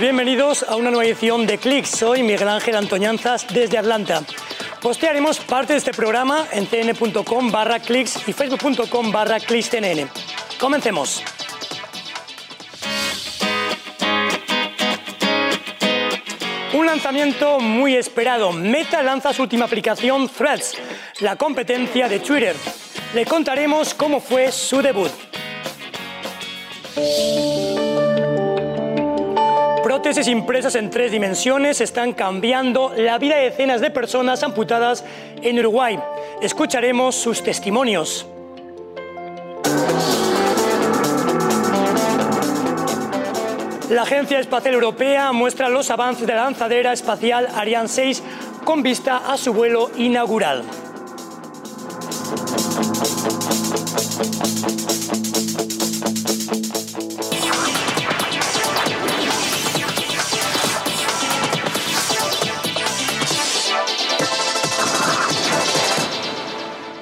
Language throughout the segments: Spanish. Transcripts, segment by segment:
bienvenidos a una nueva edición de Clicks. Soy Miguel Ángel Antoñanzas desde Atlanta. Postearemos parte de este programa en cn.com barra clicks y facebook.com barra clickscnn. Comencemos. Un lanzamiento muy esperado. Meta lanza su última aplicación Threads, la competencia de Twitter. Le contaremos cómo fue su debut. Prótesis impresas en tres dimensiones están cambiando la vida de decenas de personas amputadas en Uruguay. Escucharemos sus testimonios. La Agencia Espacial Europea muestra los avances de la lanzadera espacial Ariane 6 con vista a su vuelo inaugural.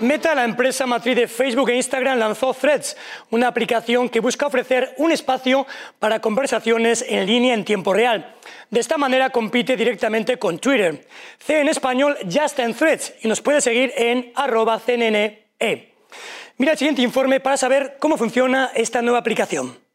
Meta, la empresa matriz de Facebook e Instagram, lanzó Threads, una aplicación que busca ofrecer un espacio para conversaciones en línea en tiempo real. De esta manera compite directamente con Twitter. C en español ya está en Threads y nos puede seguir en arroba cnne. Mira el siguiente informe para saber cómo funciona esta nueva aplicación.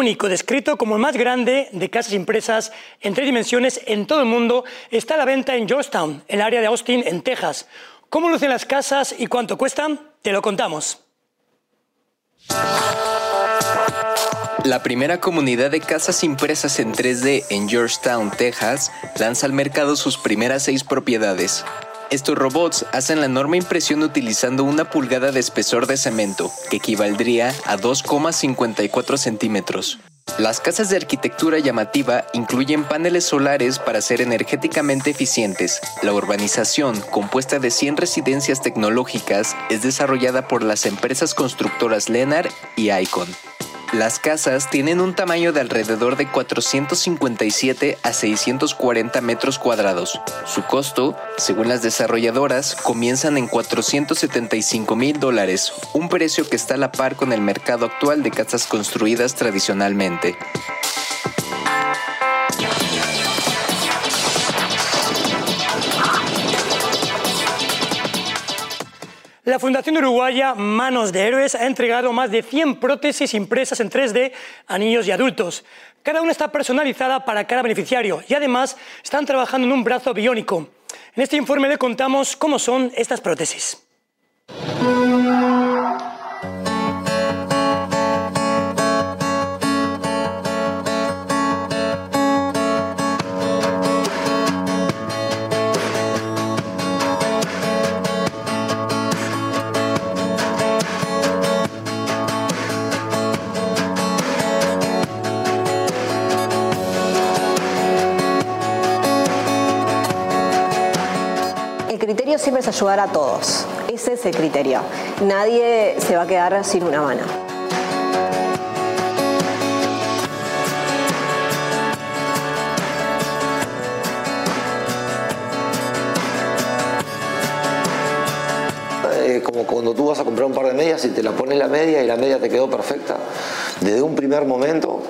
Único, descrito como el más grande de casas impresas en tres dimensiones en todo el mundo, está a la venta en Georgetown, el área de Austin, en Texas. ¿Cómo lucen las casas y cuánto cuestan? Te lo contamos. La primera comunidad de casas impresas en 3D en Georgetown, Texas, lanza al mercado sus primeras seis propiedades. Estos robots hacen la enorme impresión utilizando una pulgada de espesor de cemento, que equivaldría a 2,54 centímetros. Las casas de arquitectura llamativa incluyen paneles solares para ser energéticamente eficientes. La urbanización, compuesta de 100 residencias tecnológicas, es desarrollada por las empresas constructoras Lennar y Icon. Las casas tienen un tamaño de alrededor de 457 a 640 metros cuadrados. Su costo, según las desarrolladoras, comienzan en 475 mil dólares, un precio que está a la par con el mercado actual de casas construidas tradicionalmente. La Fundación Uruguaya Manos de Héroes ha entregado más de 100 prótesis impresas en 3D a niños y adultos. Cada una está personalizada para cada beneficiario y además están trabajando en un brazo biónico. En este informe le contamos cómo son estas prótesis. siempre es ayudar a todos. Ese es el criterio. Nadie se va a quedar sin una mano. Eh, como cuando tú vas a comprar un par de medias y te la pones la media y la media te quedó perfecta. Desde un primer momento,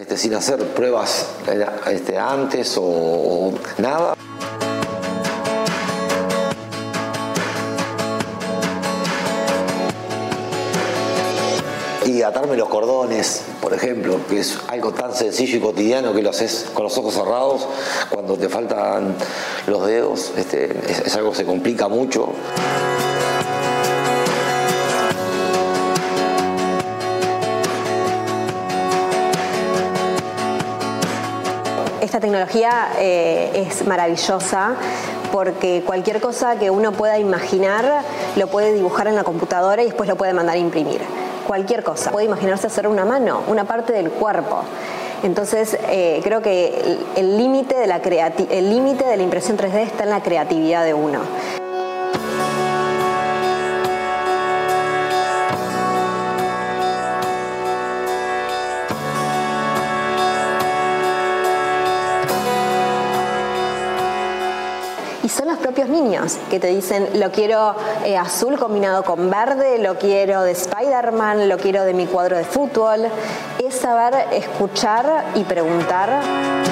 este, sin hacer pruebas eh, este, antes o, o nada. Atarme los cordones, por ejemplo, que es algo tan sencillo y cotidiano que lo haces con los ojos cerrados cuando te faltan los dedos, este, es algo que se complica mucho. Esta tecnología eh, es maravillosa porque cualquier cosa que uno pueda imaginar lo puede dibujar en la computadora y después lo puede mandar a imprimir cualquier cosa. Puede imaginarse hacer una mano, una parte del cuerpo. Entonces, eh, creo que el límite de, la de la impresión 3D está en la creatividad de uno. Propios niños que te dicen, lo quiero eh, azul combinado con verde, lo quiero de Spider-Man, lo quiero de mi cuadro de fútbol. Es saber escuchar y preguntar.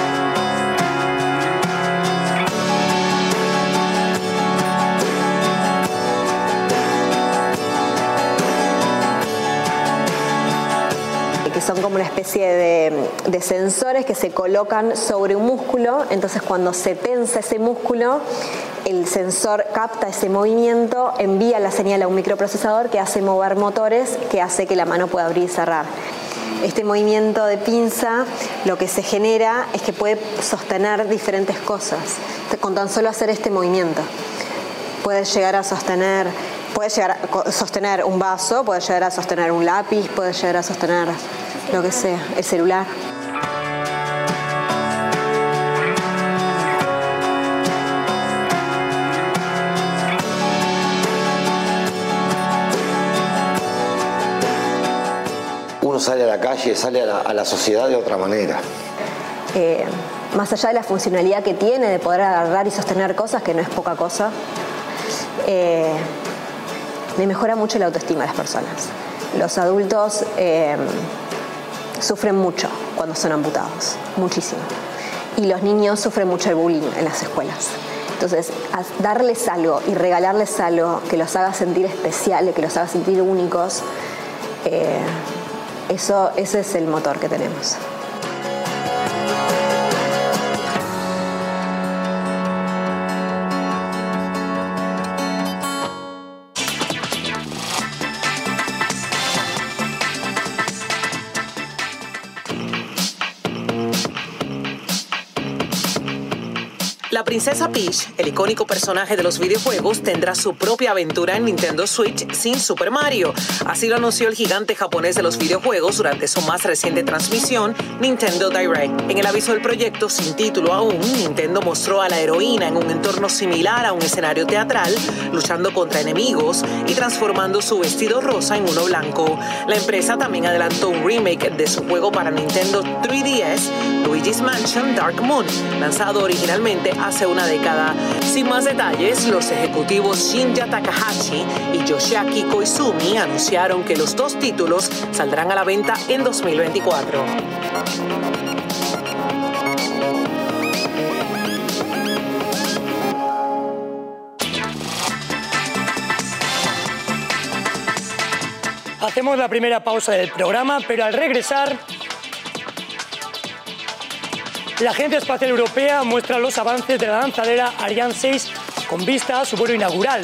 Son como una especie de, sensores que se colocan sobre un músculo, entonces cuando se tensa ese músculo, el sensor capta ese movimiento, envía la señal a un microprocesador que hace mover motores, que hace que la mano pueda abrir y cerrar. Este movimiento de pinza lo que se genera es que puede sostener diferentes cosas con tan solo hacer este movimiento. Puede llegar a sostener puede llegar a sostener un vaso, puede llegar a sostener un lápiz, puede llegar a sostener lo que sea, el celular. Uno sale a la calle, sale a la, sociedad de otra manera. Eh, más allá de la funcionalidad que tiene de poder agarrar y sostener cosas, que no es poca cosa, eh, me mejora mucho la autoestima de las personas. Los adultos eh, sufren mucho cuando son amputados, muchísimo. Y los niños sufren mucho el bullying en las escuelas. Entonces, darles algo y regalarles algo que los haga sentir especiales, que los haga sentir únicos, eh, eso, ese es el motor que tenemos. Princesa Peach, el icónico personaje de los videojuegos, tendrá su propia aventura en Nintendo Switch sin Super Mario. Así lo anunció el gigante japonés de los videojuegos durante su más reciente transmisión, Nintendo Direct. En el aviso del proyecto, sin título aún, Nintendo mostró a la heroína en un entorno similar a un escenario teatral, luchando contra enemigos y transformando su vestido rosa en uno blanco. La empresa también adelantó un remake de su juego para Nintendo 3DS, Luigi's Mansion Dark Moon, lanzado originalmente a hace una década. Sin más detalles, los ejecutivos Shinja Takahashi y Yoshiaki Koizumi anunciaron que los dos títulos saldrán a la venta en 2024. Hacemos la primera pausa del programa, pero al regresar la Agencia Espacial Europea muestra los avances de la lanzadera Ariane 6 con vista a su vuelo inaugural.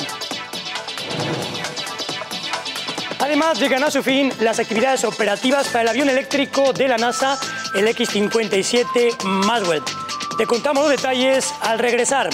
Además, llegan a su fin las actividades operativas para el avión eléctrico de la NASA, el X-57 Maxwell. Te contamos los detalles al regresar.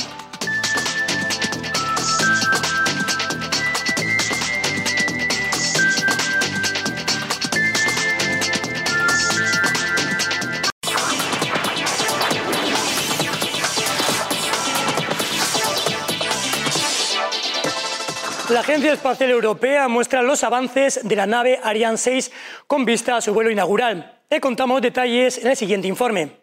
Agencia Espacial Europea muestra los avances de la nave Ariane 6 con vista a su vuelo inaugural. Te contamos detalles en el siguiente informe.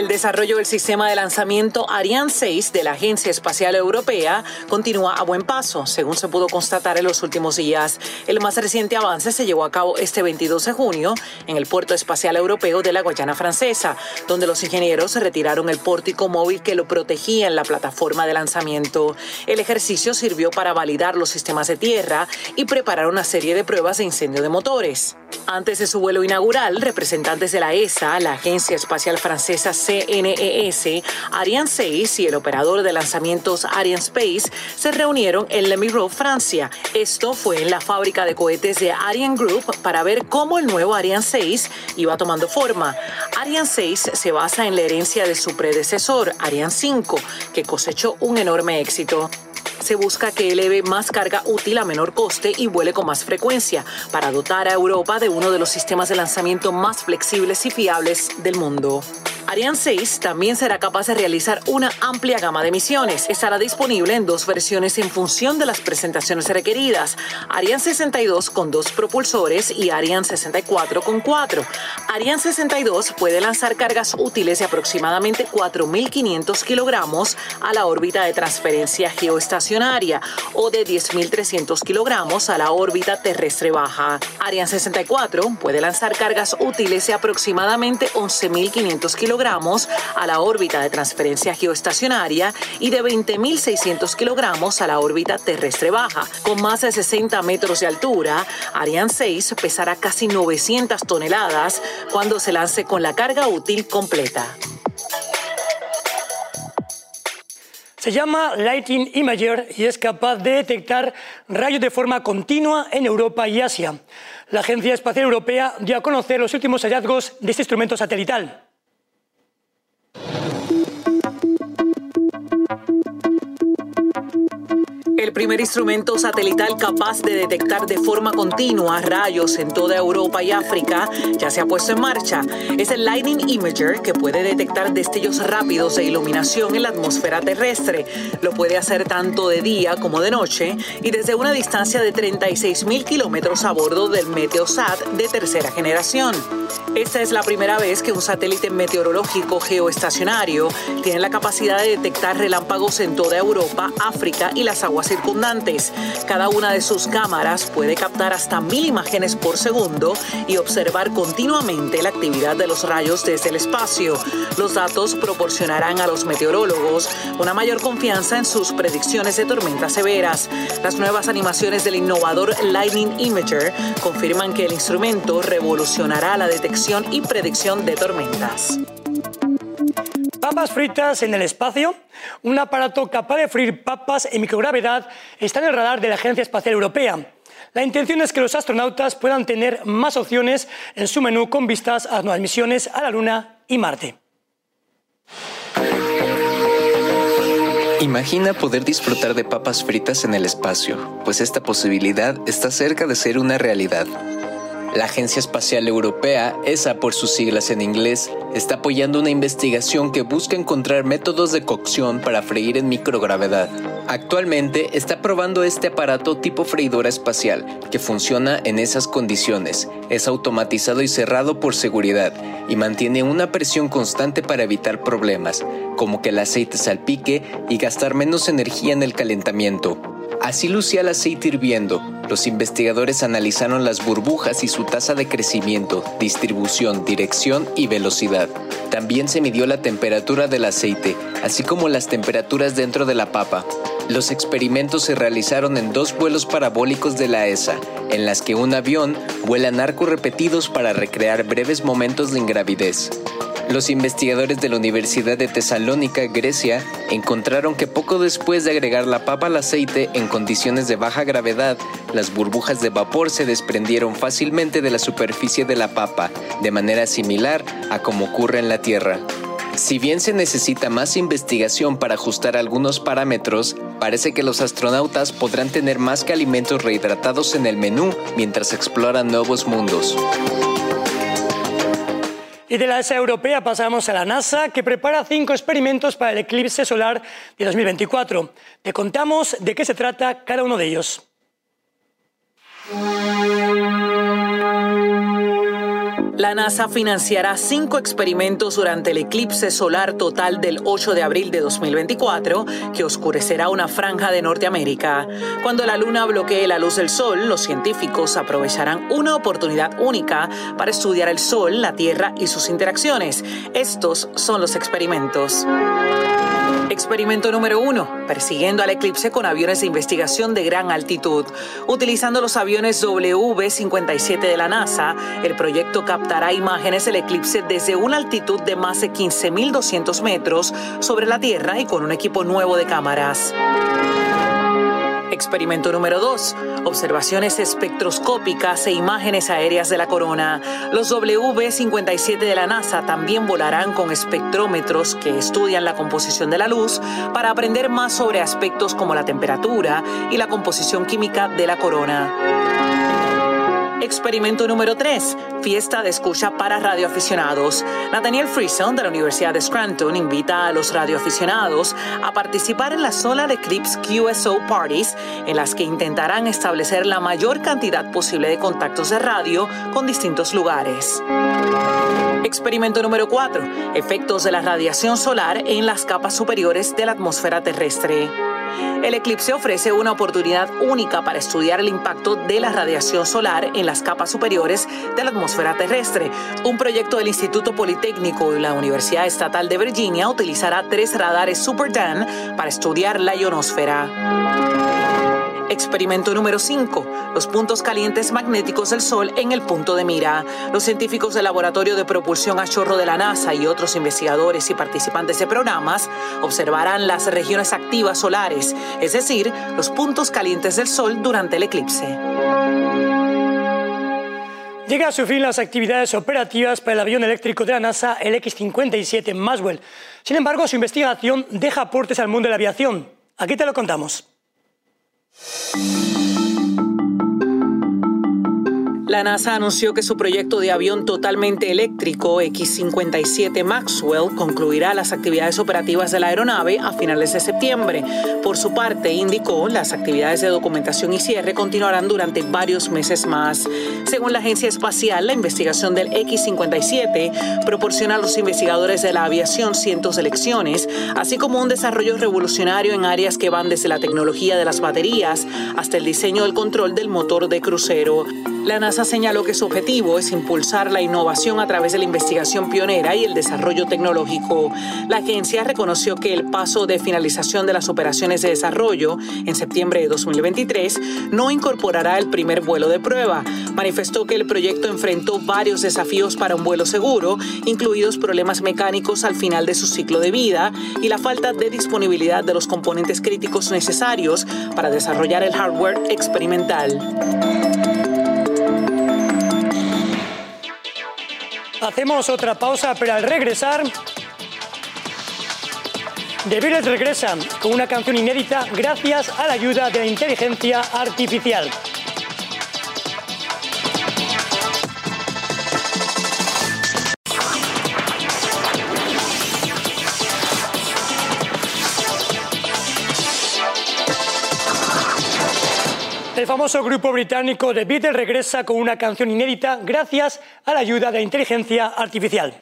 El desarrollo del sistema de lanzamiento Ariane 6 de la Agencia Espacial Europea continúa a buen paso, según se pudo constatar en los últimos días. El más reciente avance se llevó a cabo este 22 de junio en el Puerto Espacial Europeo de la Guayana Francesa, donde los ingenieros retiraron el pórtico móvil que lo protegía en la plataforma de lanzamiento. El ejercicio sirvió para validar los sistemas de tierra y preparar una serie de pruebas de incendio de motores. Antes de su vuelo inaugural, representantes de la ESA, la Agencia Espacial Francesa CNES, Ariane 6 y el operador de lanzamientos Ariane Space se reunieron en Le Miro, Francia. Esto fue en la fábrica de cohetes de Ariane Group para ver cómo el nuevo Ariane 6 iba tomando forma. Ariane 6 se basa en la herencia de su predecesor, Ariane 5, que cosechó un enorme éxito se busca que eleve más carga útil a menor coste y vuele con más frecuencia para dotar a Europa de uno de los sistemas de lanzamiento más flexibles y fiables del mundo. Ariane 6 también será capaz de realizar una amplia gama de misiones. Estará disponible en dos versiones en función de las presentaciones requeridas. Ariane 62 con dos propulsores y Ariane 64 con cuatro. Ariane 62 puede lanzar cargas útiles de aproximadamente 4.500 kilogramos a la órbita de transferencia geoestacionaria o de 10.300 kilogramos a la órbita terrestre baja. Ariane 64 puede lanzar cargas útiles de aproximadamente 11.500 kilogramos a la órbita de transferencia geoestacionaria y de 20.600 kilogramos a la órbita terrestre baja. Con más de 60 metros de altura, Ariane 6 pesará casi 900 toneladas cuando se lance con la carga útil completa. Se llama Lighting Imager y es capaz de detectar rayos de forma continua en Europa y Asia. La Agencia Espacial Europea dio a conocer los últimos hallazgos de este instrumento satelital. El primer instrumento satelital capaz de detectar de forma continua rayos en toda Europa y África ya se ha puesto en marcha. Es el Lightning Imager que puede detectar destellos rápidos de iluminación en la atmósfera terrestre. Lo puede hacer tanto de día como de noche y desde una distancia de 36 mil kilómetros a bordo del Meteosat de tercera generación. Esta es la primera vez que un satélite meteorológico geoestacionario tiene la capacidad de detectar relámpagos en toda Europa, África y las aguas circundantes. Cada una de sus cámaras puede captar hasta mil imágenes por segundo y observar continuamente la actividad de los rayos desde el espacio. Los datos proporcionarán a los meteorólogos una mayor confianza en sus predicciones de tormentas severas. Las nuevas animaciones del innovador Lightning Imager confirman que el instrumento revolucionará la detección y predicción de tormentas. Papas fritas en el espacio. Un aparato capaz de freír papas en microgravedad está en el radar de la Agencia Espacial Europea. La intención es que los astronautas puedan tener más opciones en su menú con vistas a nuevas misiones a la Luna y Marte. Imagina poder disfrutar de papas fritas en el espacio, pues esta posibilidad está cerca de ser una realidad. La Agencia Espacial Europea, ESA por sus siglas en inglés, está apoyando una investigación que busca encontrar métodos de cocción para freír en microgravedad. Actualmente está probando este aparato tipo freidora espacial, que funciona en esas condiciones. Es automatizado y cerrado por seguridad y mantiene una presión constante para evitar problemas, como que el aceite salpique y gastar menos energía en el calentamiento. Así lucía el aceite hirviendo. Los investigadores analizaron las burbujas y su tasa de crecimiento, distribución, dirección y velocidad. También se midió la temperatura del aceite, así como las temperaturas dentro de la papa. Los experimentos se realizaron en dos vuelos parabólicos de la ESA, en las que un avión vuela en arcos repetidos para recrear breves momentos de ingravidez. Los investigadores de la Universidad de Tesalónica, Grecia, encontraron que poco después de agregar la papa al aceite en condiciones de baja gravedad, las burbujas de vapor se desprendieron fácilmente de la superficie de la papa, de manera similar a como ocurre en la Tierra. Si bien se necesita más investigación para ajustar algunos parámetros, parece que los astronautas podrán tener más que alimentos rehidratados en el menú mientras exploran nuevos mundos. Y de la ESA europea pasamos a la NASA, que prepara cinco experimentos para el eclipse solar de 2024. Te contamos de qué se trata cada uno de ellos. La NASA financiará cinco experimentos durante el eclipse solar total del 8 de abril de 2024, que oscurecerá una franja de Norteamérica. Cuando la luna bloquee la luz del sol, los científicos aprovecharán una oportunidad única para estudiar el sol, la Tierra y sus interacciones. Estos son los experimentos. Experimento número uno, persiguiendo al eclipse con aviones de investigación de gran altitud. Utilizando los aviones WV-57 de la NASA, el proyecto captará imágenes del eclipse desde una altitud de más de 15.200 metros sobre la Tierra y con un equipo nuevo de cámaras. Experimento número 2. Observaciones espectroscópicas e imágenes aéreas de la corona. Los WB-57 de la NASA también volarán con espectrómetros que estudian la composición de la luz para aprender más sobre aspectos como la temperatura y la composición química de la corona. Experimento número 3. Fiesta de escucha para radioaficionados. Nathaniel Friesen de la Universidad de Scranton invita a los radioaficionados a participar en la Solar Eclipse QSO Parties, en las que intentarán establecer la mayor cantidad posible de contactos de radio con distintos lugares. Experimento número 4. Efectos de la radiación solar en las capas superiores de la atmósfera terrestre. El eclipse ofrece una oportunidad única para estudiar el impacto de la radiación solar en las capas superiores de la atmósfera terrestre. Un proyecto del Instituto Politécnico y la Universidad Estatal de Virginia utilizará tres radares Super Dan para estudiar la ionosfera. Experimento número 5. Los puntos calientes magnéticos del Sol en el punto de mira. Los científicos del Laboratorio de Propulsión a Chorro de la NASA y otros investigadores y participantes de programas observarán las regiones activas solares, es decir, los puntos calientes del Sol durante el eclipse. Llega a su fin las actividades operativas para el avión eléctrico de la NASA, el X-57 Maxwell. Sin embargo, su investigación deja aportes al mundo de la aviación. Aquí te lo contamos. you La NASA anunció que su proyecto de avión totalmente eléctrico X-57 Maxwell concluirá las actividades operativas de la aeronave a finales de septiembre. Por su parte, indicó, las actividades de documentación y cierre continuarán durante varios meses más. Según la Agencia Espacial, la investigación del X-57 proporciona a los investigadores de la aviación cientos de lecciones, así como un desarrollo revolucionario en áreas que van desde la tecnología de las baterías hasta el diseño del control del motor de crucero. La NASA señaló que su objetivo es impulsar la innovación a través de la investigación pionera y el desarrollo tecnológico. La agencia reconoció que el paso de finalización de las operaciones de desarrollo en septiembre de 2023 no incorporará el primer vuelo de prueba. Manifestó que el proyecto enfrentó varios desafíos para un vuelo seguro, incluidos problemas mecánicos al final de su ciclo de vida y la falta de disponibilidad de los componentes críticos necesarios para desarrollar el hardware experimental. Hacemos otra pausa, pero al regresar, The Beatles regresan con una canción inédita gracias a la ayuda de la inteligencia artificial. Famoso grupo británico The Beatles regresa con una canción inédita gracias a la ayuda de inteligencia artificial.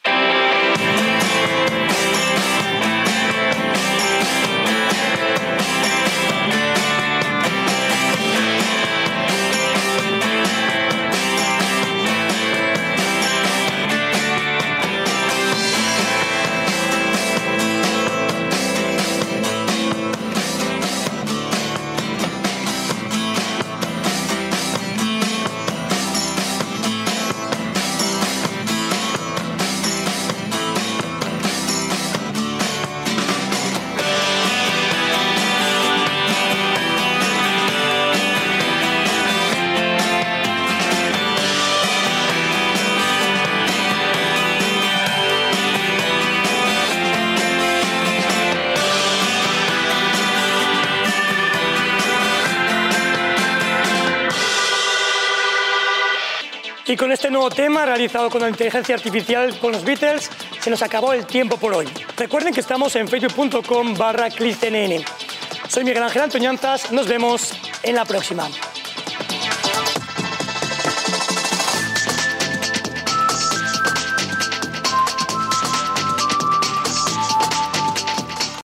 Y con este nuevo tema realizado con la inteligencia artificial con los Beatles, se nos acabó el tiempo por hoy. Recuerden que estamos en facebook.com barra Soy Miguel Ángel Antoñanzas, nos vemos en la próxima.